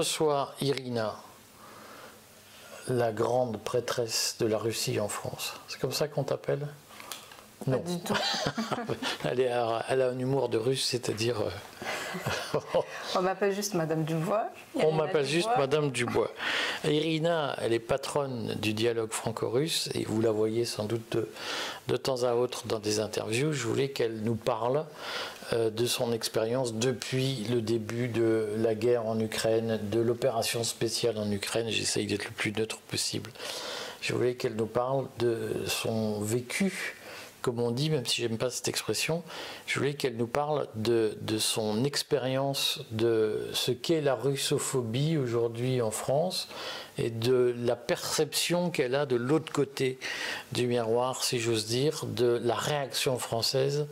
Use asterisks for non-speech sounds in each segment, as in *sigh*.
je reçois Irina, la grande prêtresse de la Russie en France. C'est comme ça qu'on t'appelle? Pas du tout. *laughs* elle, a, elle, a, un humour de russe, c'est-à-dire. Euh, *laughs* On m'appelle juste Madame Dubois. On m'appelle juste Madame Dubois. Irina, elle est patronne du dialogue franco-russe et vous la voyez sans doute de, de, temps à autre dans des interviews. Je voulais qu'elle nous parle de son expérience depuis le début de la guerre en Ukraine, de l'opération spéciale en Ukraine. J'essaye d'être le plus neutre possible. Je voulais qu'elle nous parle de son vécu comme on dit, même si j'aime pas cette expression, je voulais qu'elle nous parle de son expérience de ce qu'est la russophobie aujourd'hui en France et de la perception qu'elle a de l'autre côté du miroir, si j'ose dire, de la réaction française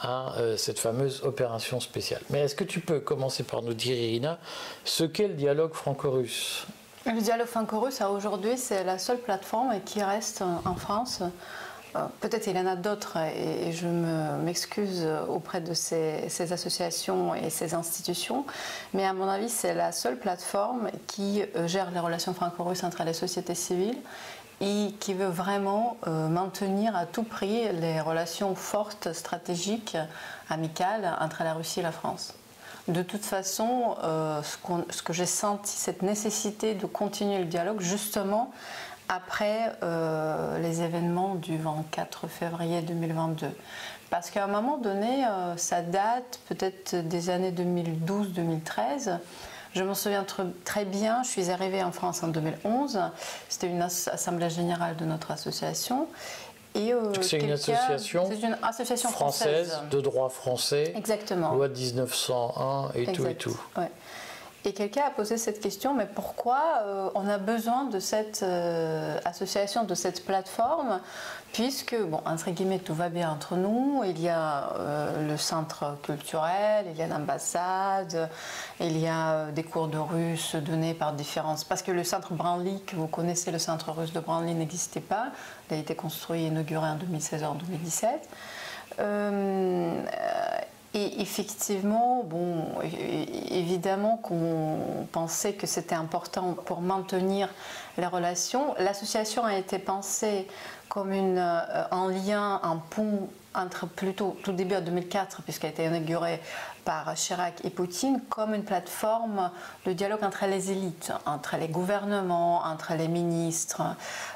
à euh, cette fameuse opération spéciale. Mais est-ce que tu peux commencer par nous dire, Irina, ce qu'est le dialogue franco-russe? Le dialogue franco-russe, aujourd'hui, c'est la seule plateforme qui reste en France Peut-être il y en a d'autres et je m'excuse auprès de ces, associations et ces institutions, mais à mon avis c'est la seule plateforme qui euh, gère les relations franco-russes entre les sociétés civiles et qui veut vraiment euh, maintenir à tout prix les relations fortes, stratégiques, amicales entre la Russie et la France. De toute façon, euh, ce, que j'ai senti, cette nécessité de continuer le dialogue, justement, après euh, les événements du 24 février 2022. Parce qu'à un moment donné, ça date peut-être des années 2012-2013. Je m'en souviens très bien, je suis arrivée en France en 2011, c'était une assemblée générale de notre association. Euh, c'est une association, une association française, de droit français, Exactement. loi 1901 et tout et tout. Et quelqu'un a posé cette question, mais pourquoi euh, on a besoin de cette euh, association, de cette plateforme, puisque, bon, entre guillemets, tout va bien entre nous, il y a euh, le centre culturel, il y a l'ambassade, il y a des cours de russe donnés par différentes... Parce que le centre Branly, que vous connaissez, le centre russe de Branly n'existait pas, il a été construit et inauguré en 2016 en 2017. Et effectivement, bon, évidemment qu'on pensait que c'était important pour maintenir les relations. L'association a été pensée comme une, euh, en lien, un pont entre plutôt tout début en 2004, puisqu'elle a été inaugurée par Chirac et Poutine, comme une plateforme de dialogue entre les élites, entre les gouvernements, entre les ministres,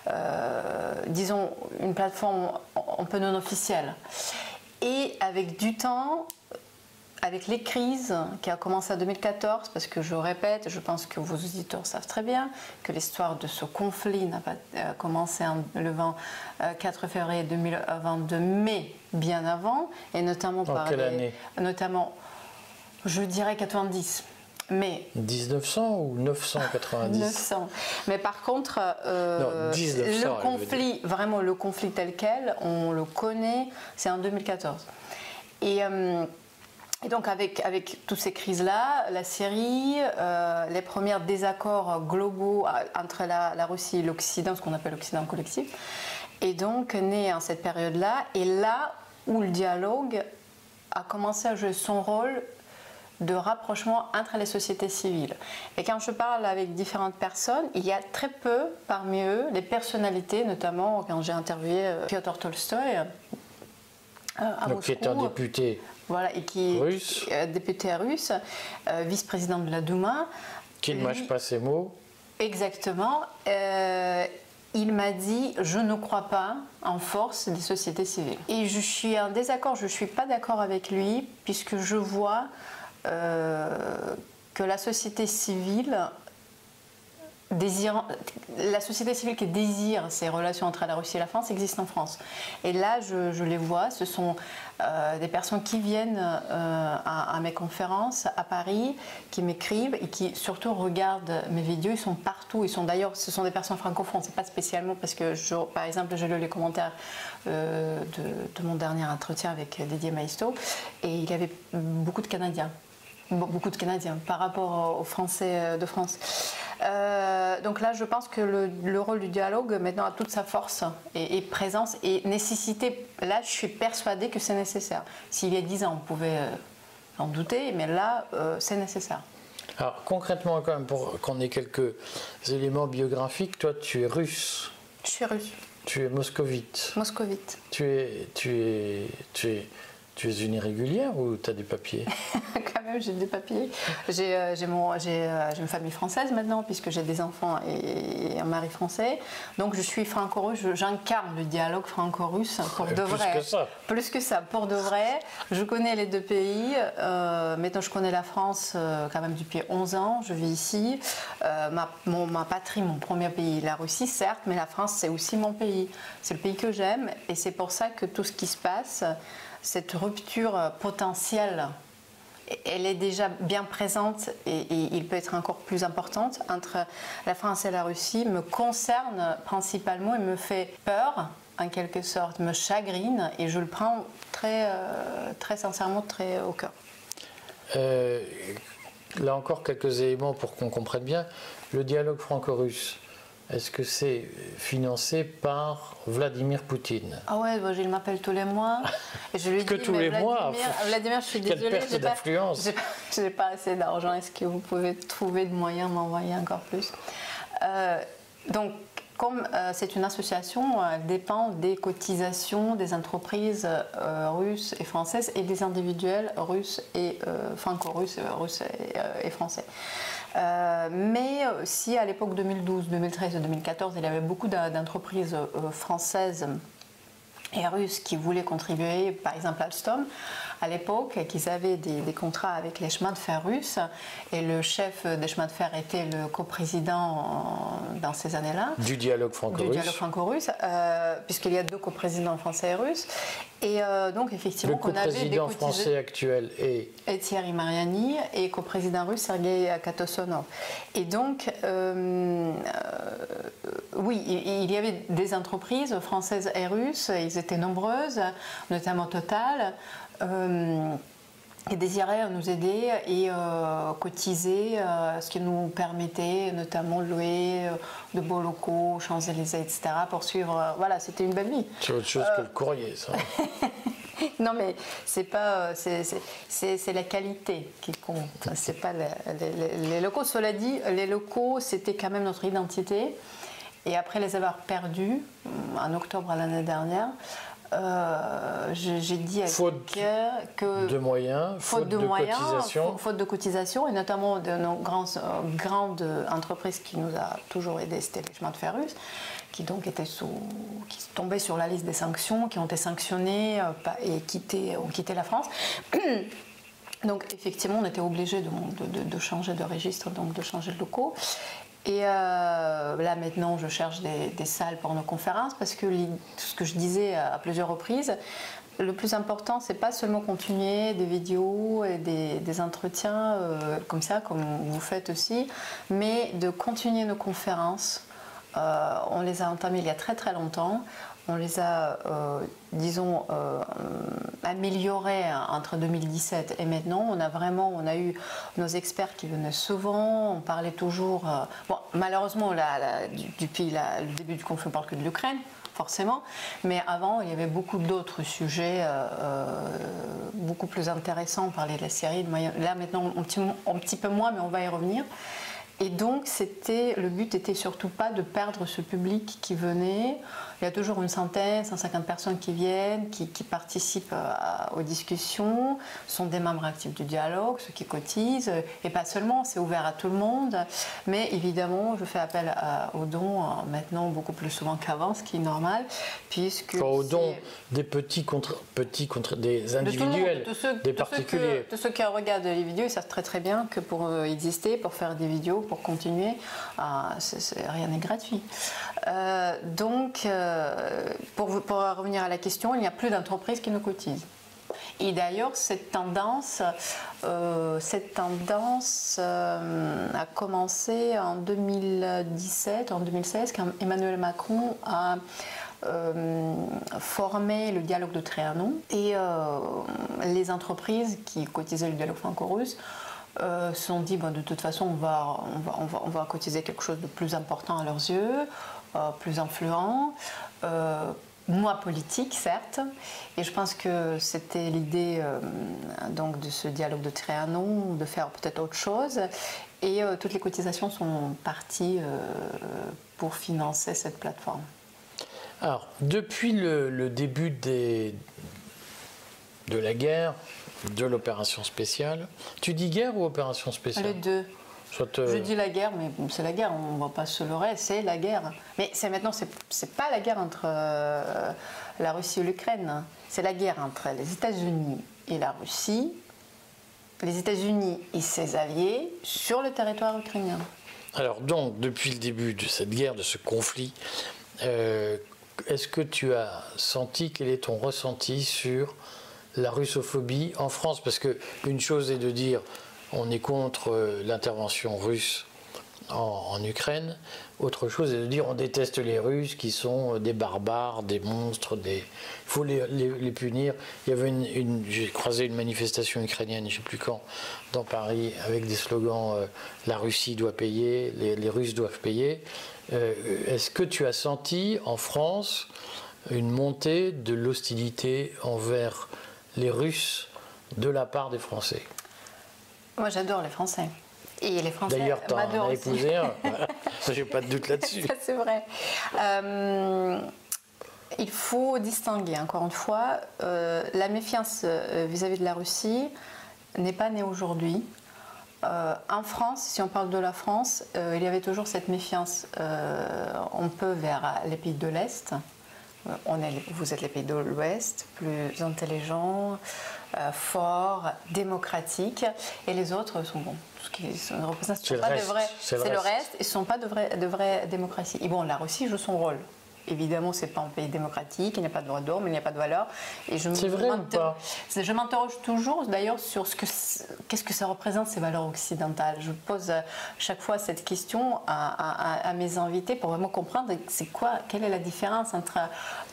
euh, disons une plateforme un peu non officielle. Et avec du temps, avec les crises qui a commencé en 2014, parce que je répète, je pense que vos auditeurs savent très bien que l'histoire de ce conflit n'a pas euh, commencé le 24 euh, février 2022, mais bien avant, et notamment par quelle année? Notamment, je dirais 90. Mais 1900 ou 990 900. Mais par contre, euh, le conflit, vraiment le conflit tel quel, on le connaît, c'est en 2014. Et et donc avec, avec toutes ces crises-là, la Syrie, euh, les premiers désaccords globaux euh, entre la, Russie et l'Occident, ce qu'on appelle l'Occident collectif, et donc né en cette période-là, et là où le dialogue a commencé à jouer son rôle de rapprochement entre les sociétés civiles. Et quand je parle avec différentes personnes, il y a très peu parmi eux les personnalités, notamment quand j'ai interviewé euh, Piotr Tolstoy, à Donc, qui est un député voilà, et qui est député russe, euh, vice-président de la Douma. Qui ne mâche pas ses mots. Exactement. Euh, il m'a dit je ne crois pas en force des sociétés civiles. Et je suis en désaccord, je ne suis pas d'accord avec lui, puisque je vois euh, que la société civile la société civile qui désire ces relations entre la Russie et la France existe en France. Et là, je, les vois, ce sont euh, des personnes qui viennent euh, à, mes conférences à Paris, qui m'écrivent et qui surtout regardent mes vidéos. Ils sont partout. Ils sont d'ailleurs, ce sont des personnes francophones. C'est pas spécialement parce que, par exemple, j'ai lu les commentaires euh, de, de, mon dernier entretien avec Didier Maisto et il y avait beaucoup de Canadiens beaucoup de Canadiens par rapport aux Français de France. Euh, donc là, je pense que le, rôle du dialogue maintenant a toute sa force et, présence et nécessité. Là, je suis persuadée que c'est nécessaire. S'il y a 10 ans, on pouvait euh, en douter, mais là, euh, c'est nécessaire. Alors concrètement, quand même, pour qu'on ait quelques éléments biographiques, toi tu es russe. Je suis russe. Tu es moscovite. Moscovite. Tu es, tu es, tu es, tu es une irrégulière ou tu as des papiers? *laughs* Quand même, j'ai des papiers. J'ai euh, euh, une famille française maintenant, puisque j'ai des enfants et, un mari français. Donc je suis franco-russe, j'incarne le dialogue franco-russe pour de vrai. Plus que ça. Plus que ça, pour de vrai. Je connais les deux pays. Euh, maintenant, je connais la France quand même depuis 11 ans. Je vis ici. ma, ma patrie, mon premier pays, la Russie, certes, mais la France, c'est aussi mon pays. C'est le pays que j'aime. Et c'est pour ça que tout ce qui se passe cette rupture potentielle, elle est déjà bien présente et, il peut être encore plus importante entre la France et la Russie, me concerne principalement et me fait peur en quelque sorte, me chagrine et je le prends très, euh, très sincèrement, très au cœur. Euh, là encore quelques éléments pour qu'on comprenne bien. Le dialogue franco-russe, est-ce que c'est financé par Vladimir Poutine? Ah ouais, bah, il m'appelle tous les mois. Et je lui que tous les mois Vladimir, je suis désolée, je n'ai pas, assez d'argent. Est-ce que vous pouvez trouver de moyens m'envoyer encore plus? Euh, Donc, comme euh, c'est une association, elle dépend des cotisations des entreprises euh, russes et françaises et des individuels russes et franco-russes, russes et français. Euh, mais si à l'époque 2012, 2013 et 2014, il y avait beaucoup d'entreprises euh, françaises et russes qui voulaient contribuer, par exemple Alstom, à l'époque, qu'ils avaient des, contrats avec les chemins de fer russes, et le chef des chemins de fer était le coprésident dans ces années-là. Du dialogue franco-russe. Du dialogue franco-russe, euh, puisqu'il y a deux coprésidents français et russes. Et euh, donc, effectivement, le coprésident français actuel est... Et Thierry Mariani et coprésident russe Sergei Katosonov. Et donc, euh, oui, il y avait des entreprises françaises et russes, ils étaient nombreuses, notamment Total, euh, qui désiraient nous aider et euh, cotiser, euh, ce qui nous permettait notamment de louer de beaux locaux, Champs-Élysées, etc. pour suivre. voilà, c'était une belle vie. C'est autre chose que le courrier, ça. *laughs* non, mais c'est pas, c'est la qualité qui compte. C'est pas les, locaux. Cela dit, les locaux, c'était quand même notre identité. Et après les avoir perdus en octobre l'année dernière, euh, j'ai dit à faute que de moyens, faute, de, moyens, cotisation. faute de cotisation, et notamment de nos euh, grandes entreprises qui nous a toujours aidés, c'était les chemins de fer russes, qui donc étaient sous, qui tombaient sur la liste des sanctions, qui ont été sanctionnés euh, et quitté, ont quitté la France. Donc effectivement, on était obligé de, de, changer de registre, donc de changer de locaux. Et euh, là maintenant, je cherche des, salles pour nos conférences parce que ce que je disais à plusieurs reprises, le plus important, c'est pas seulement continuer des vidéos et des, entretiens euh, comme ça, comme vous faites aussi, mais de continuer nos conférences. Euh, on les a entamées il y a très très longtemps on les a, euh, disons, euh, améliorés entre 2017 et maintenant. On a vraiment, eu nos experts qui venaient souvent, on parlait toujours. Euh, malheureusement, depuis le début du conflit, on parle que de l'Ukraine forcément. Mais avant, il y avait beaucoup d'autres sujets beaucoup plus intéressants. On parlait de la Syrie, là maintenant un petit, un petit, peu moins, mais on va y revenir. Et donc, c'était, le but était surtout pas de perdre ce public qui venait. Il y a toujours une centaine, 150 personnes qui viennent, qui, participent euh, aux discussions, sont des membres actifs du dialogue, ceux qui cotisent, et pas seulement, c'est ouvert à tout le monde. Mais évidemment, je fais appel aux dons euh, maintenant beaucoup plus souvent qu'avant, ce qui est normal, puisque. aux dons des petits contre, petits contre des individuels, des particuliers. Tous ceux, qui regardent les vidéos, ils savent très très bien que pour euh, exister, pour faire des vidéos, pour continuer, rien n'est gratuit. donc, euh, pour, revenir à la question, il n'y a plus d'entreprises qui nous cotisent. Et d'ailleurs, cette tendance, euh, cette tendance euh, a commencé en 2017, en 2016, quand Emmanuel Macron a formé le dialogue de Trianon et les entreprises qui cotisaient le dialogue franco-russe se sont dit bon, de toute façon on va, on va, on, va, on, va, cotiser quelque chose de plus important à leurs yeux, plus influent. Euh, moi politique, certes, et je pense que c'était l'idée euh, donc de ce dialogue de Trianon, de faire peut-être autre chose, et euh, toutes les cotisations sont parties euh, pour financer cette plateforme. Alors, depuis le, début de la guerre, de l'opération spéciale, tu dis guerre ou opération spéciale Les deux. Je dis la guerre, mais c'est la guerre, on ne va pas se leurrer, c'est la guerre. Mais c'est maintenant, c'est pas la guerre entre euh, la Russie et l'Ukraine, c'est la guerre entre les États-Unis et la Russie, les États-Unis et ses alliés sur le territoire ukrainien. Alors donc, depuis le début de cette guerre, de ce conflit, euh, est-ce que tu as senti, quel est ton ressenti sur la russophobie en France Parce que une chose est de dire on est contre euh, l'intervention russe en, Ukraine. Autre chose est de dire on déteste les Russes qui sont euh, des barbares, des monstres, des... il faut les, punir. Il y avait une, j'ai croisé une manifestation ukrainienne, je ne sais plus quand, dans Paris, avec des slogans euh, la Russie doit payer, les, Russes doivent payer. est-ce que tu as senti en France une montée de l'hostilité envers les Russes de la part des Français moi, j'adore les Français. Et les Français D'ailleurs, tu as épousé un. *laughs* J'ai pas de doute là-dessus. c'est vrai. Euh, il faut distinguer, encore une fois, euh, la méfiance euh, vis-à-vis de la Russie n'est pas née aujourd'hui. en France, si on parle de la France, il y avait toujours cette méfiance. on peut vers les pays de l'Est. On est, vous êtes les pays de l'Ouest, plus intelligents, euh, fort, démocratique, et les autres sont bons. Ce qui ne représente pas de vrai. C'est le, reste, et ne sont pas de vraies de vraie démocratie. Et bon, la Russie joue son rôle. Évidemment, c'est pas un pays démocratique, il n'y a pas de droit d'homme, il n'y a pas de valeur. Et je c'est vrai ou pas Je m'interroge toujours, d'ailleurs, sur ce que qu'est-ce que ça représente ces valeurs occidentales. Je pose euh, chaque fois cette question à, mes invités pour vraiment comprendre c'est quoi, quelle est la différence entre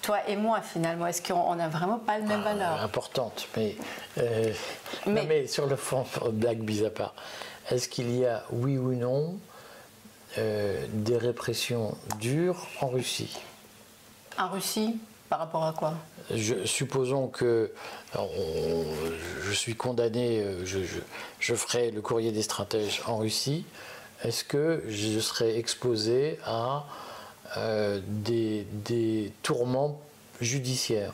toi et moi finalement. Est-ce qu'on n'a vraiment pas les mêmes ah, valeurs Importante, mais, euh, mais... mais sur le fond, blague bis à part, est-ce qu'il y a oui ou non euh, des répressions dures en Russie? En Russie par rapport à quoi? Je, Supposons que je suis condamné, euh, je, ferai le courrier des stratèges en Russie. Est-ce que je serai exposé à euh, des, des, tourments judiciaires?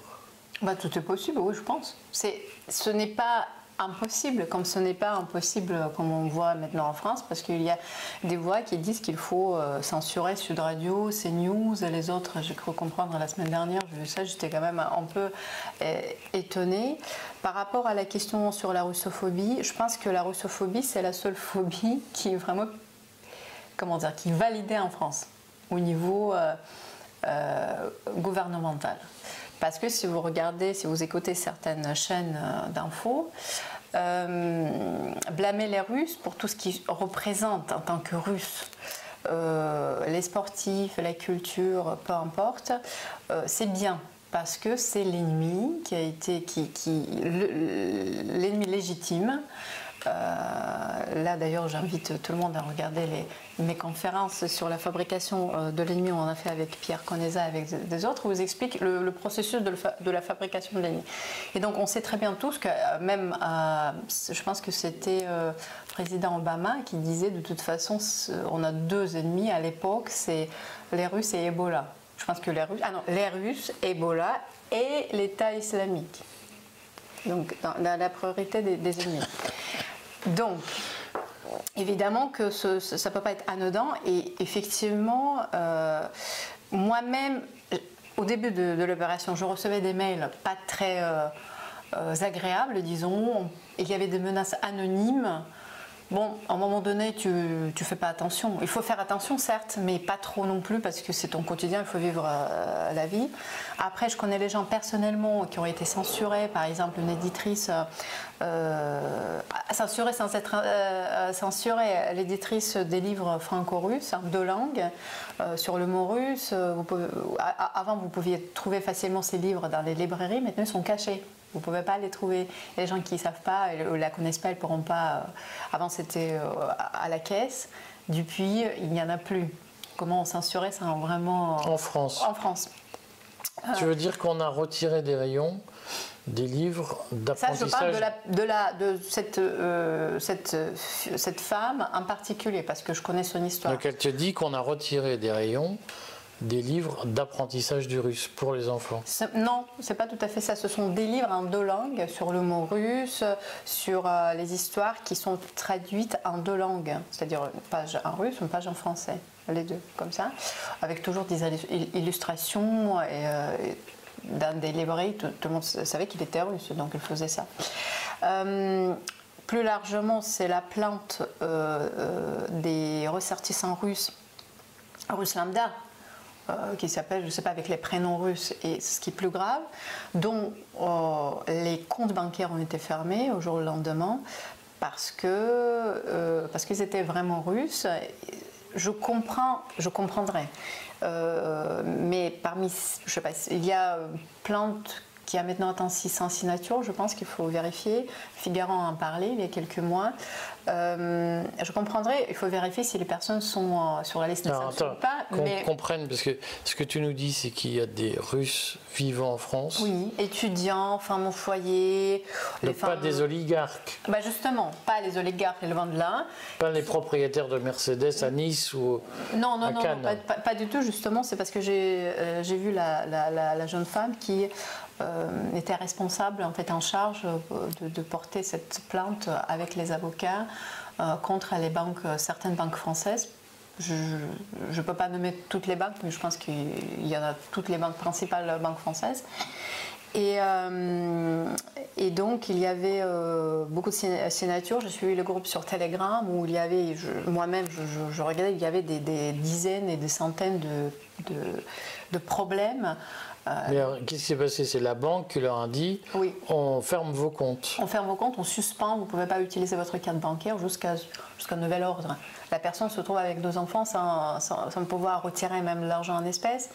Bah, Tout est possible, oui, je pense. Ce n'est pas impossible, comme ce n'est pas impossible comme on voit maintenant en France, parce qu'il y a des voix qui disent qu'il faut euh, censurer Sud Radio, CNews et les autres. J'ai cru comprendre la semaine dernière, j'ai vu ça, j'étais quand même un peu euh, étonnée. Par rapport à la question sur la russophobie, je pense que la russophobie, c'est la seule phobie qui est vraiment, comment dire, qui est validée en France au niveau euh, gouvernemental. Parce que si vous regardez, si vous écoutez certaines chaînes euh, d'infos, euh, blâmer les Russes pour tout ce qu'ils représentent en tant que Russes, euh, les sportifs, la culture, peu importe, c'est bien. Parce que c'est l'ennemi qui a été qui, l'ennemi légitime là d'ailleurs j'invite tout le monde à regarder mes conférences sur la fabrication euh, de l'ennemi. On en a fait avec Pierre Conesa avec des autres, où vous explique le, processus de, la fabrication de l'ennemi. Et donc on sait très bien tous que euh, même, je pense que c'était président Obama qui disait de toute façon on a deux ennemis à l'époque, c'est les Russes et Ebola. Je pense que les Russes, ah non, les Russes, Ebola et l'État islamique. Donc, dans, la priorité des ennemis. Donc, évidemment que ça ne peut pas être anodin et effectivement, euh, moi-même, au début de, l'opération, je recevais des mails pas très euh, euh, agréables, disons, et il y avait des menaces anonymes Bon, à un moment donné, tu ne fais pas attention. Il faut faire attention, certes, mais pas trop non plus, parce que c'est ton quotidien, il faut vivre euh, la vie. Après, je connais les gens personnellement qui ont été censurés, par exemple une éditrice, euh, censurée sans être euh, censurée, l'éditrice des livres franco-russes, hein, deux langues, sur le mot russe. avant, vous pouviez trouver facilement ces livres dans les librairies, maintenant ils sont cachés. Vous ne pouvez pas les trouver. Les gens qui ne savent pas, ou la connaissent pas, ils ne pourront pas. Euh, avant, c'était euh, à la caisse. Depuis, il n'y en a plus. Comment on censurait ça vraiment En France. En France. Tu veux dire qu'on a retiré des rayons des livres d'apprentissage. Ça, je parle de, la, de, la, de cette, euh, cette, cette, femme en particulier, parce que je connais son histoire. Donc elle te dit qu'on a retiré des rayons des livres d'apprentissage du russe pour les enfants Non, c'est pas tout à fait ça. Ce sont des livres en deux langues sur le mot russe, sur euh, les histoires qui sont traduites en deux langues, c'est-à-dire une page en russe, une page en français, les deux, comme ça, avec toujours des illustrations et, euh, dans des librairies, tout, le monde savait qu'il était russe, donc il faisait ça. Euh, plus largement, c'est la plante euh, des ressortissants russes, russes lambda, qui s'appelle, je ne sais pas, avec les prénoms russes, et ce qui est plus grave, dont les comptes bancaires ont été fermés au jour le lendemain parce que parce qu'ils étaient vraiment russes. Je comprends, je comprendrais. Euh, mais parmi, je sais pas, il y a plantes qui a maintenant atteint 600 signatures, je pense qu'il faut vérifier. Figaro en parlait il y a quelques mois. Euh, je comprendrai, il faut vérifier si les personnes sont euh, sur la liste de ou pas. Qu'on mais... comprenne, parce que ce que tu nous dis, c'est qu'il y a des Russes vivant en France. Oui, étudiants, femmes au foyer. Les femmes... Pas des oligarques. Bah justement, pas les oligarques, les loin de là. Pas les propriétaires de Mercedes à Nice ou non, non, non, pas, du tout, justement. C'est parce que j'ai euh, vu la, la, la, jeune femme qui était responsable, en fait, en charge de, de, porter cette plainte avec les avocats euh, contre les banques, certaines banques françaises. Je ne peux pas nommer toutes les banques, mais je pense qu'il y en a toutes les banques principales banques françaises. Et, euh, et, donc, il y avait beaucoup de signatures. J'ai suivi le groupe sur Telegram où il y avait, moi-même, je, regardais, il y avait des, dizaines et des centaines de, de problèmes euh, qu'est-ce qui s'est passé? C'est la banque qui leur a dit oui. on ferme vos comptes. On ferme vos comptes, on suspend, vous ne pouvez pas utiliser votre carte bancaire jusqu'à jusqu'à nouvel ordre. La personne se trouve avec deux enfants sans, sans, sans pouvoir retirer même l'argent en espèces.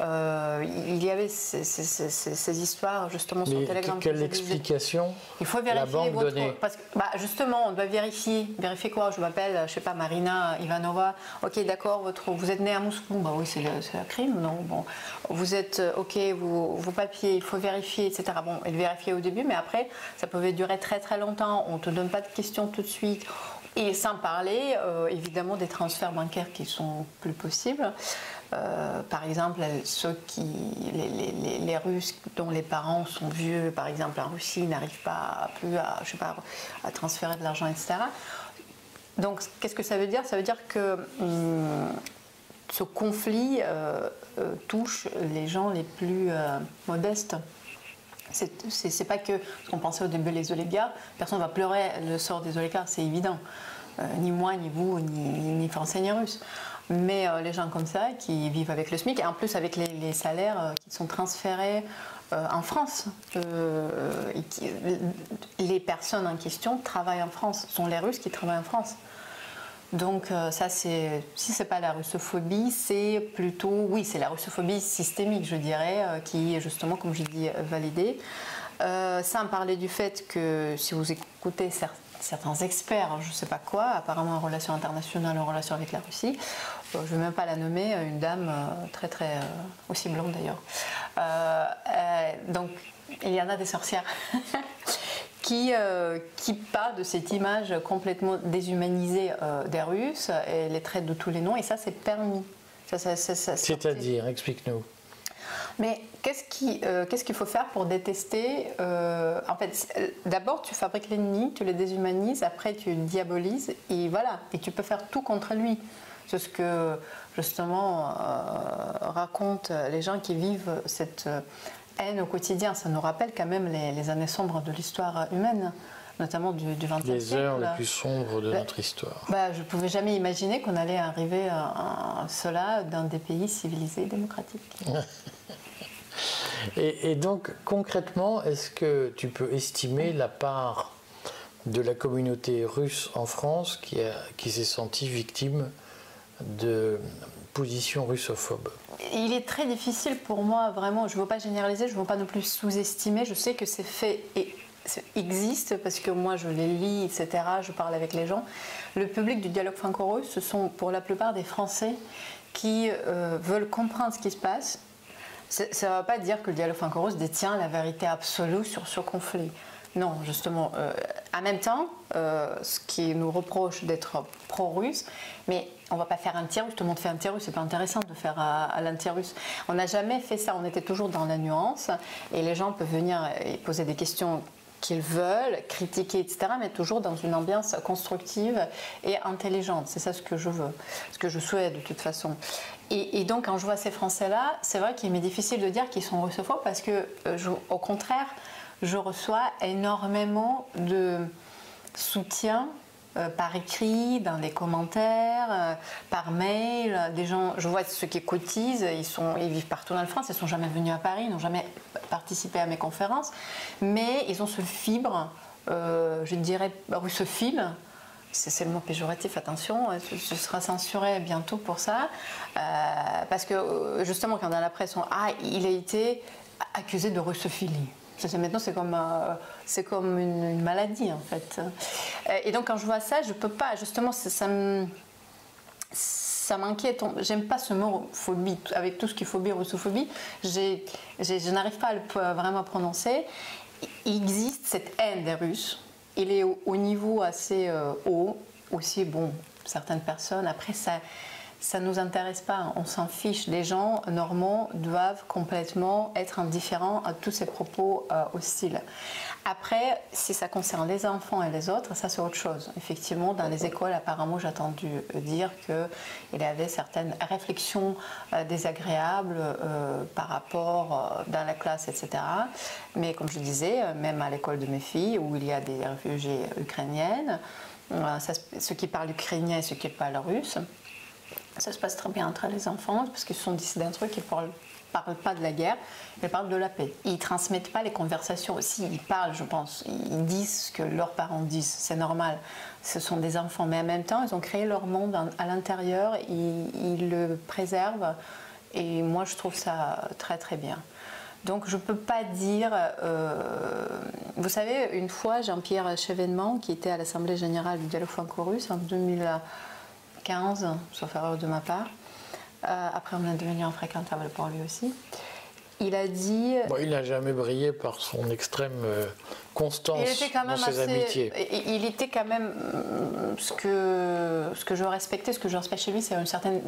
Euh, il y avait ces, histoires justement sur Telegram. Quelle explication Il faut vérifier la banque votre, parce que, bah, justement, on doit vérifier. Vérifier quoi? Je m'appelle, je sais pas, Marina Ivanova. Ok, d'accord. Votre, vous êtes né à Moscou. Bah oui, c'est un crime. Non, bon. Vous êtes ok. Vos, vos papiers, il faut vérifier, etc. Bon, il vérifier au début, mais après, ça pouvait durer très très longtemps. On te donne pas de questions tout de suite. Et sans parler, euh, évidemment, des transferts bancaires qui sont plus possibles. Euh, par exemple, ceux qui, les, Russes dont les parents sont vieux, par exemple en Russie, n'arrivent pas plus à, je sais pas, à transférer de l'argent, etc. Donc, qu'est-ce que ça veut dire? Ça veut dire que hum, ce conflit euh, euh, touche les gens les plus modestes. C'est pas que ce qu'on pensait au début les oligarques. Personne ne va pleurer le sort des oligarques, c'est évident. ni moi, ni vous, ni, ni Français, ni Russes mais euh, les gens comme ça qui vivent avec le SMIC et en plus avec les, salaires euh, qui sont transférés euh, en France. les personnes en question travaillent en France, sont les Russes qui travaillent en France. Donc ça, c'est si c'est pas la russophobie, c'est plutôt oui, c'est la russophobie systémique, je dirais, qui est justement, comme je dis, validée. sans parler du fait que si vous écoutez certains certains experts, je ne sais pas quoi, apparemment en relations internationales, en relation avec la Russie. Euh, je ne vais même pas la nommer, une dame euh, très très euh, aussi blonde d'ailleurs. donc il y en a des sorcières *laughs* qui, qui parlent de cette image complètement déshumanisée des Russes et les traitent de tous les noms et ça c'est permis. C'est-à-dire, explique-nous. Mais qu'est-ce qu'il euh, qu'il faut faire pour détester euh, En fait, d'abord, tu fabriques l'ennemi, tu le déshumanises, après, tu le diabolises, et voilà. Et tu peux faire tout contre lui. C'est ce que, justement, euh, racontent les gens qui vivent cette haine au quotidien. Ça nous rappelle quand même les, années sombres de l'histoire humaine notamment du, du 20 siècle. Les heures les plus sombres de bah, notre histoire. Bah, je ne pouvais jamais imaginer qu'on allait arriver à, cela dans des pays civilisés, démocratiques. *laughs* Et, donc, concrètement, est-ce que tu peux estimer la part de la communauté russe en France qui, qui s'est sentie victime de positions russophobes? Il est très difficile pour moi, vraiment, je ne veux pas généraliser, je ne veux pas non plus sous-estimer. Je sais que c'est fait et existe parce que moi je les lis, etc. Je parle avec les gens. Le public du dialogue franco-russe, ce sont pour la plupart des Français qui euh, veulent comprendre ce qui se passe Ça ne va pas dire que le dialogue franco-russe détient la vérité absolue sur ce conflit. Non, justement. Euh, en même temps, euh, ce qui nous reproche d'être pro-russe, mais on ne va pas faire anti-russe, tout le monde fait anti-russe, c'est pas intéressant de faire à, à l'anti-russe. On n'a jamais fait ça, on était toujours dans la nuance, et les gens peuvent venir et poser des questions qu'ils veulent, critiquer, etc., mais toujours dans une ambiance constructive et intelligente. C'est ça ce que je veux, ce que je souhaite de toute façon. Et, donc, quand je vois ces Français-là, c'est vrai qu'il m'est difficile de dire qu'ils sont russophobes parce que, euh, au contraire, je reçois énormément de soutien euh, par écrit, dans les commentaires, euh, par mail. Des gens, je vois ceux qui cotisent, ils, sont, ils vivent partout en France, ils ne sont jamais venus à Paris, ils n'ont jamais participé à mes conférences, mais ils ont ce fibre, euh, je dirais russophile. C'est le mot péjoratif, attention, ce sera censuré bientôt pour ça. parce que justement, quand dans la presse, on, ah, il a été accusé de russophilie maintenant, c'est comme, euh, comme une, maladie, en fait. Euh, et donc, quand je vois ça, je peux pas, justement, ça, ça m'inquiète. J'aime pas ce mot phobie, avec tout ce qui est phobie, russophobie. je n'arrive pas à le vraiment prononcer. Il existe cette haine des Russes. Il est au, niveau assez euh, haut. Aussi, bon, certaines personnes, après, ça ça ne nous intéresse pas, on s'en fiche. Les gens normands doivent complètement être indifférents à tous ces propos euh, hostiles. Après, si ça concerne les enfants et les autres, ça c'est autre chose. Effectivement, dans les écoles, apparemment, j'ai entendu dire qu'il y avait certaines réflexions euh, désagréables euh, par rapport dans la classe, etc. Mais comme je disais, même à l'école de mes filles, où il y a des réfugiés ukrainiennes, ceux qui parlent ukrainien et ceux qui parlent russe, ça se passe très bien entre les enfants parce qu'ils sont décidés d'un truc, ils ne parlent pas de la guerre, ils parlent de la paix. Ils ne transmettent pas les conversations. aussi. ils parlent, je pense, ils disent ce que leurs parents disent, c'est normal. Ce sont des enfants, mais en même temps, ils ont créé leur monde à l'intérieur, ils, le préservent, et moi, je trouve ça très très bien. Donc je ne peux pas dire... Euh, vous savez, une fois, Jean-Pierre Chevènement, qui était à l'Assemblée générale du dialogue franco-russe en 2000... 15, sauf erreur de ma part. Euh, après, on est devenu infréquentable pour lui aussi. Il a dit. il n'a jamais brillé par son extrême euh, constance dans ses amitiés. Il était quand même euh, ce que, ce que je respectais, ce que je respecte chez lui, c'est une certaine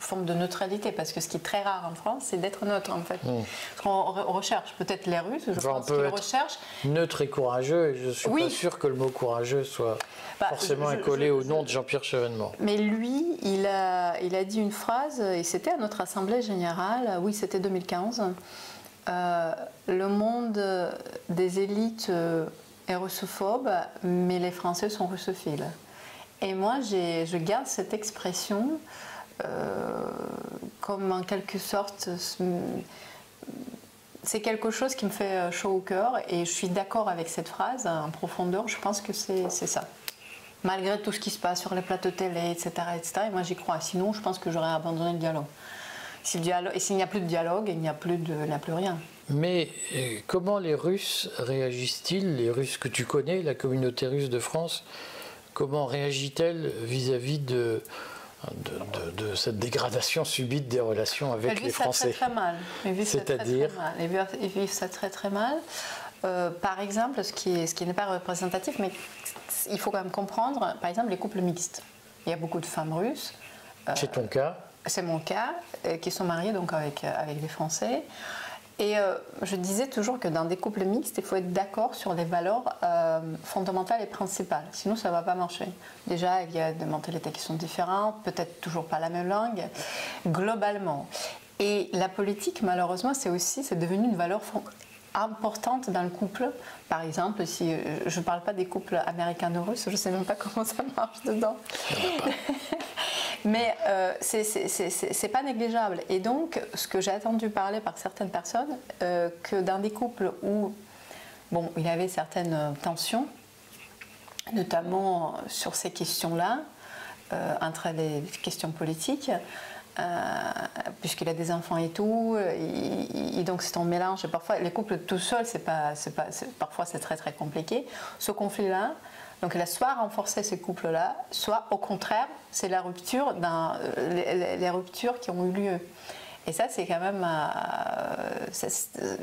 forme de neutralité, parce que ce qui est très rare en France, c'est d'être neutre en fait. Parce qu'on recherche peut-être les Russes, je pense qu'ils recherchent. Neutre et courageux, et je suis pas sûr que le mot courageux soit bah, forcément accolé au nom de Jean-Pierre Chevènement. Mais lui, il a, il a dit une phrase, et c'était à notre assemblée générale, oui, c'était 2015. Euh, le monde des élites euh, est russophobe, mais les Français sont russophiles. Et moi, je garde cette expression euh, comme en quelque sorte c'est quelque chose qui me fait chaud au cœur et je suis d'accord avec cette phrase en profondeur. Je pense que c'est ça malgré tout ce qui se passe sur les plateaux télé, etc. etc. Et moi, j'y crois. Sinon, je pense que j'aurais abandonné le dialogue. Si s'il n'y a plus de dialogue, il n'y a plus, de, plus rien. Mais euh, comment les Russes réagissent-ils, les Russes que tu connais, la communauté russe de France, comment réagit-elle vis-à-vis de, de, cette dégradation subite des relations avec les Français très, très mal. C'est-à-dire Ils vivent ça très très mal. Euh, par exemple, ce qui, ce qui n'est pas représentatif, mais il faut quand même comprendre, par exemple, les couples mixtes. Il y a beaucoup de femmes russes. Euh, c'est ton cas C'est mon cas, euh, qui sont mariées donc avec, avec des Français. Et je disais toujours que dans des couples mixtes, il faut être d'accord sur les valeurs fondamentales et principales. Sinon, ça ne va pas marcher. Déjà, il y a des mentalités qui sont différentes, peut-être toujours pas la même langue, globalement. Et la politique, malheureusement, c'est aussi, c'est devenu une valeur importante dans le couple. Par exemple, si euh, je ne parle pas des couples américano-russes, je ne sais même pas *laughs* comment ça marche dedans. *laughs* Mais euh, c'est pas négligeable. Et donc, ce que j'ai entendu parler par certaines personnes, euh, que dans des couples où bon, il y avait certaines tensions, notamment sur ces questions-là, euh, entre les questions politiques, euh, puisqu'il a des enfants et tout, et, donc c'est un mélange. Parfois, les couples tout seuls, c'est pas, pas, parfois c'est très très compliqué. Ce conflit-là, donc il a soit renforcé ces couples-là, soit au contraire, c'est la rupture, dans, les, les, ruptures qui ont eu lieu. Et ça, c'est quand même.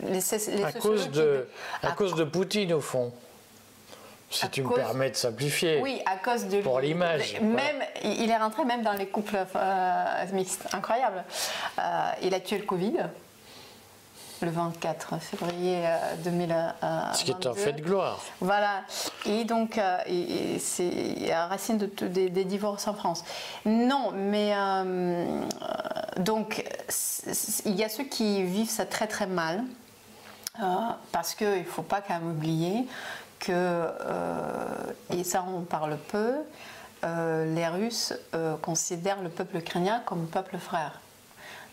les, à cause, de, à, cause de Poutine, au fond. Si tu me permets de simplifier. Oui, à cause de. Pour l'image. Même, il est rentré même dans les couples mixtes. Incroyable. il a tué le Covid le 24 février 2022. Euh, Ce qui est un fait de gloire. Voilà. Et donc, euh, c'est la racine de, des, divorces en France. Non, mais euh, donc, il y a ceux qui vivent ça très très mal. parce qu'il ne faut pas quand même oublier que, et ça on parle peu, les Russes considèrent le peuple ukrainien comme peuple frère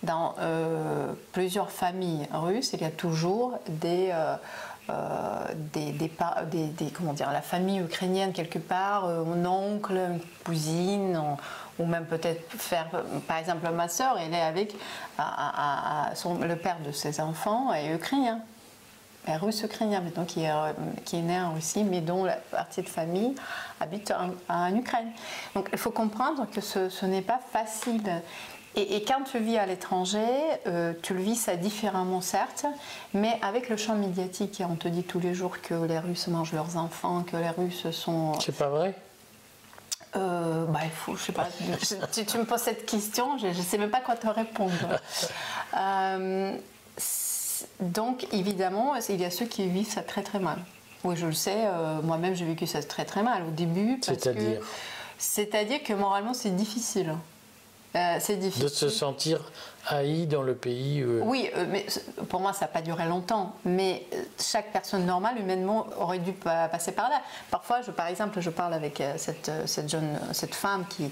dans euh, plusieurs familles russes, il y a toujours euh, euh, des, des, comment dire, la famille ukrainienne quelque part, un oncle, une cousine, ou même peut-être faire, par exemple, ma sœur, elle est avec le père de ses enfants est ukrainien. est russe ukrainien maintenant qui est, qui né en Russie, mais dont la partie de famille habite en, Ukraine. Donc il faut comprendre que ce n'est pas facile. Et, quand tu vis à l'étranger, euh, tu le vis ça différemment certes, mais avec le champ médiatique, on te dit tous les jours que les Russes mangent leurs enfants, que les Russes sont... C'est pas vrai? euh, bah, il faut, je sais pas, *laughs* tu, tu, me poses cette question, je ne sais même pas quoi te répondre. *laughs* Euh, donc, évidemment, il y a ceux qui vivent ça très très mal. Oui, je le sais, moi-même j'ai vécu ça très très mal au début. C'est-à-dire? C'est-à-dire que moralement c'est difficile. Euh, c'est difficile. De se sentir haï dans le pays. Euh. Oui, euh, mais pour moi, ça n'a pas duré longtemps. Mais chaque personne normale, humainement, aurait dû passer par là. Parfois, je, par exemple, je parle avec cette, cette jeune, cette femme qui,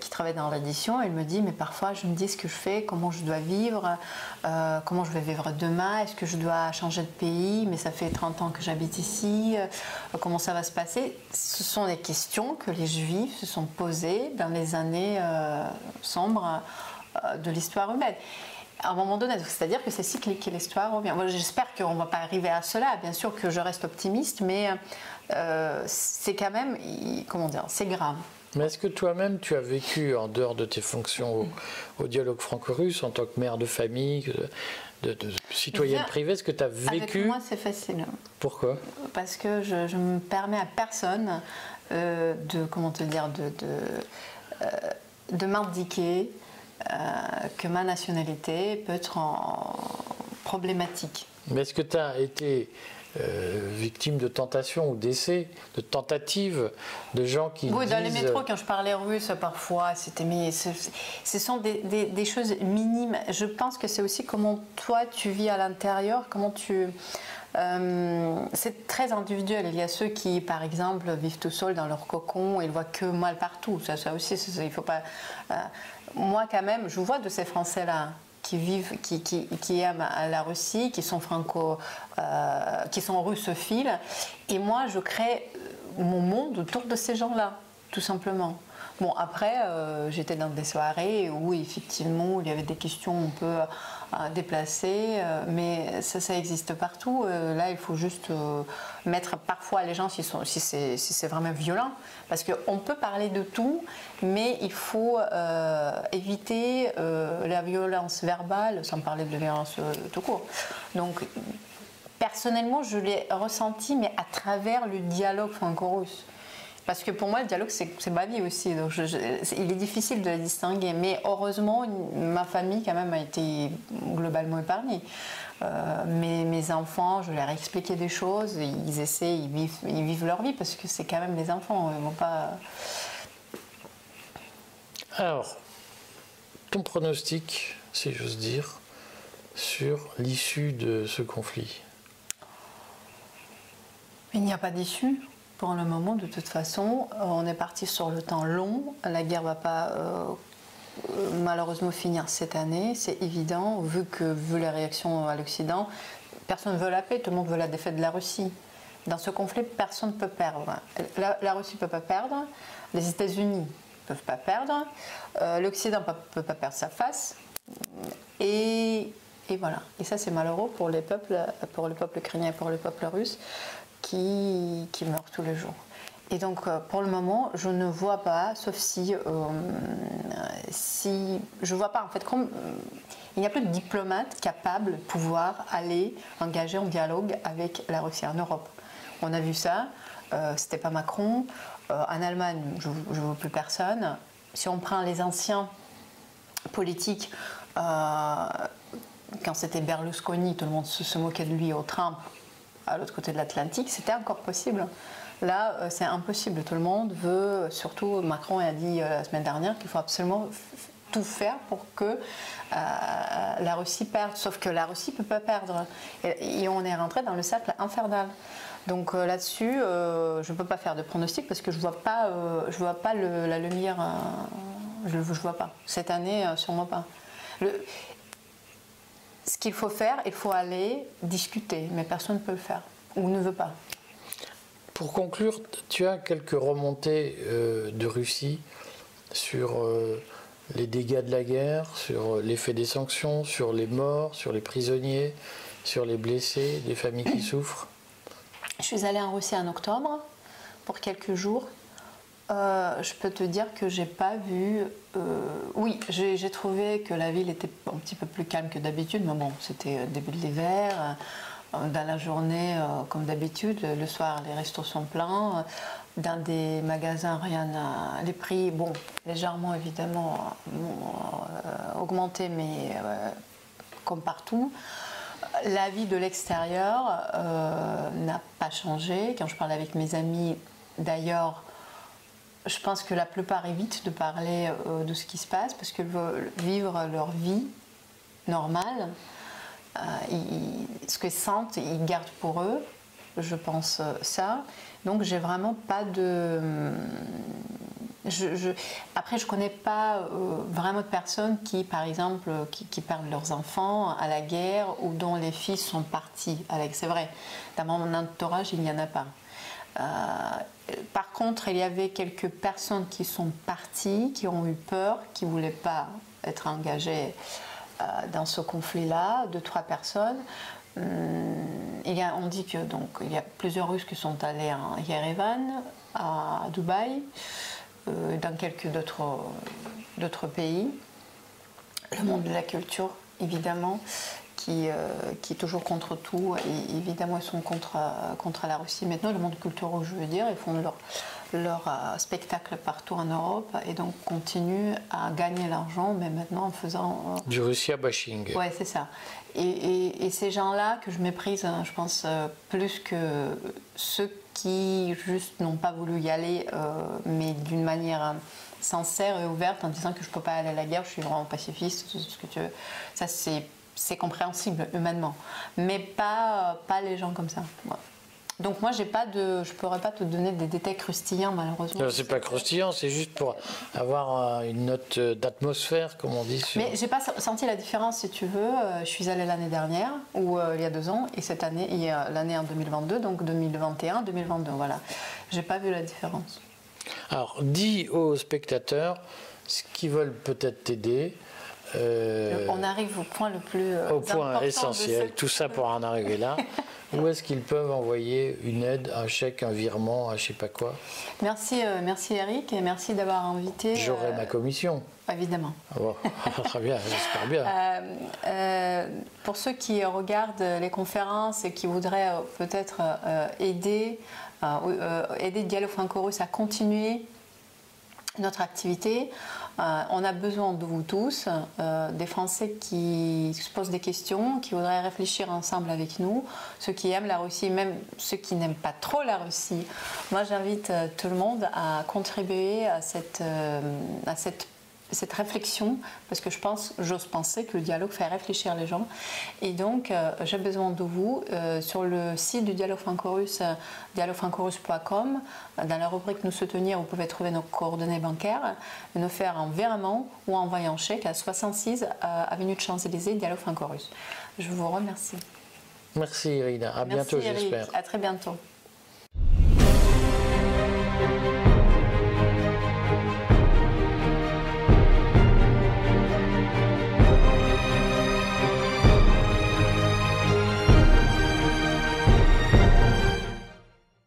qui travaille dans l'édition. Elle me dit, mais parfois, je me dis ce que je fais, comment je dois vivre, comment je vais vivre demain, est-ce que je dois changer de pays, mais ça fait 30 ans que j'habite ici, comment ça va se passer? Ce sont des questions que les Juifs se sont posées dans les années sombre euh, de l'histoire humaine à un moment donné. C'est-à-dire que c'est cyclique et l'histoire revient. J'espère qu'on ne va pas arriver à cela. Bien sûr que je reste optimiste, mais euh, c'est quand même, comment dire, c'est grave. Mais est-ce que toi-même, tu as vécu, en dehors de tes fonctions au, dialogue franco-russe, en tant que mère de famille, de, citoyenne privée, est-ce que tu as vécu Avec moi, c'est facile. Pourquoi Parce que je, ne me permets à personne euh, de, comment te dire, de, de m'indiquer euh, que ma nationalité peut être en problématique. Mais est-ce que tu as été euh, victime de tentations ou d'essais, de tentatives de gens qui. Oui, dans les métros, quand je parlais russe, parfois, c'était. Mais ce sont des, des, choses minimes. Je pense que c'est aussi comment toi tu vis à l'intérieur, comment tu. Euh, c'est très individuel. Il y a ceux qui, par exemple, vivent tout seuls dans leur cocon et ils voient que mal partout. Ça, ça aussi, il faut pas. Euh, moi, quand même, je vois de ces Français-là qui vivent, qui, aiment la Russie, qui sont franco, euh, qui sont russophiles. Et moi, je crée mon monde autour de ces gens-là, tout simplement. Bon, après, j'étais dans des soirées où effectivement il y avait des questions un peu déplacer, euh, mais ça, ça existe partout. Euh, là, il faut juste euh, mettre parfois les gens si, si c'est vraiment violent, parce qu'on peut parler de tout, mais il faut éviter la violence verbale, sans parler de violence tout court. Donc, personnellement, je l'ai ressenti, mais à travers le dialogue franco-russe. Parce que pour moi, le dialogue, c'est ma vie aussi. Donc il est difficile de la distinguer. Mais heureusement, ma famille, quand même, a été globalement épargnée. Euh, mes, enfants, je leur ai expliqué des choses. Ils essaient, ils vivent, ils vivent leur vie parce que c'est quand même les enfants. Ils vont pas. Alors, ton pronostic, si j'ose dire, sur l'issue de ce conflit? Il n'y a pas d'issue. Pour le moment, de toute façon, euh, on est parti sur le temps long. La guerre ne va pas euh, malheureusement finir cette année, c'est évident, vu que vu les réactions à l'Occident, personne ne veut la paix, tout le monde veut la défaite de la Russie. Dans ce conflit, personne ne peut perdre. La, Russie ne peut pas perdre, les États-Unis ne peuvent pas perdre, euh, l'Occident ne peut pas perdre sa face. Et, et voilà. Et ça, c'est malheureux pour les peuples, pour le peuple ukrainien et pour le peuple russe qui, qui meurent tous les jours. Et donc, euh, pour le moment, je ne vois pas, sauf si, euh, si je vois pas en fait, comme Il n'y a plus de diplomates capables de pouvoir aller engager en dialogue avec la Russie en Europe. On a vu ça, euh, c'était pas Macron. Euh, en Allemagne, je ne vois plus personne. Si on prend les anciens politiques, euh, quand c'était Berlusconi, tout le monde se, moquait de lui au Trump, à l'autre côté de l'Atlantique, c'était encore possible. Là, euh, c'est impossible. Tout le monde veut, surtout Macron a dit la semaine dernière qu'il faut absolument tout faire pour que la Russie perde. Sauf que la Russie ne peut pas perdre. et, on est rentré dans le cercle infernal. Donc euh, là-dessus, euh, je ne peux pas faire de pronostic parce que je ne vois pas, euh, je vois pas la lumière. je ne vois pas. Cette année, sûrement pas. Ce qu'il faut faire, il faut aller discuter, mais personne ne peut le faire ou ne veut pas. Pour conclure, tu as quelques remontées de Russie sur les dégâts de la guerre, sur l'effet des sanctions, sur les morts, sur les prisonniers, sur les blessés, les familles qui *clears throat* souffrent? Je suis allée en Russie en octobre pour quelques jours. Euh, je peux te dire que j'ai pas vu. Euh, oui, j'ai trouvé que la ville était un petit peu plus calme que d'habitude, mais bon, c'était début de l'hiver. Euh, dans la journée, comme d'habitude, le soir, les restos sont pleins. Dans des magasins, rien n'a. Les prix, bon, légèrement évidemment, augmenté, mais comme partout. La vie de l'extérieur euh, n'a pas changé. Quand je parle avec mes amis, d'ailleurs, je pense que la plupart évitent de parler euh, de ce qui se passe parce qu'ils veulent vivre leur vie normale. Euh, ce qu'ils sentent, ils gardent pour eux. Je pense ça. Donc j'ai vraiment pas de après, je ne connais pas euh, vraiment de personnes qui, par exemple, qui, perdent leurs enfants à la guerre ou dont les fils sont partis. C'est vrai, dans mon entourage, il n'y en a pas. Euh, par contre, il y avait quelques personnes qui sont parties, qui ont eu peur, qui ne voulaient pas être engagées euh, dans ce conflit-là, deux, trois personnes. Hum, il y a, on dit que donc y a plusieurs Russes qui sont allés à Yerevan, à Dubaï. Euh, dans quelques d'autres pays. Le monde de la culture, évidemment, qui, euh, qui est toujours contre tout. Et évidemment, ils sont contre, contre la Russie. Maintenant, le monde culturel, je veux dire, ils font leur, leur euh, spectacle partout en Europe et donc continuent à gagner l'argent, mais maintenant en faisant. du Russia bashing. Ouais, c'est ça. Et, et, ces gens-là que je méprise, hein, je pense, plus que ceux qui juste n'ont pas voulu y aller, euh, mais d'une manière sincère et ouverte, en disant que je ne peux pas aller à la guerre, je suis vraiment pacifiste, ce que tu veux. Ça, c'est compréhensible humainement. Mais pas, pas les gens comme ça. Donc moi, j'ai pas de, je pourrais pas te donner des détails croustillants malheureusement. C'est pas croustillant, c'est juste pour avoir une note d'atmosphère, comme on dit. Mais j'ai pas senti la différence, si tu veux. Euh, je suis allée l'année dernière ou euh, il y a deux ans, et cette année, il y a l'année en 2022, donc 2021, 2022, voilà. J'ai pas vu la différence. Alors, dis aux spectateurs ce qu'ils veulent peut-être t'aider. Euh, on arrive au point le plus au point essentiel. Tout ça pour en arriver là. *laughs* Où est-ce qu'ils peuvent envoyer une aide, un chèque, un virement, un je sais pas quoi? Merci, euh, merci Eric et merci d'avoir invité. J'aurai euh, ma commission. Évidemment. Ah. *laughs* Très bien, j'espère bien. Euh, pour ceux qui regardent les conférences et qui voudraient peut-être aider, aider Dialogue Franco-Russe à continuer notre activité, euh, on a besoin de vous tous, euh, des Français qui se posent des questions, qui voudraient réfléchir ensemble avec nous, ceux qui aiment la Russie, même ceux qui n'aiment pas trop la Russie. Moi, j'invite euh, tout le monde à contribuer à cette, à cette cette réflexion, parce que je pense, j'ose penser que le dialogue fait réfléchir les gens. Et donc, euh, j'ai besoin de vous euh, sur le site du dialogue franco-russe, euh, dialoguefranco-russe.com. Dans la rubrique Nous soutenir, vous pouvez trouver nos coordonnées bancaires, nous faire un virement ou envoyer un chèque à 66 avenue de Champs-Élysées, dialogue franco-russe. Je vous remercie. Merci Irina, à bientôt j'espère. À très bientôt.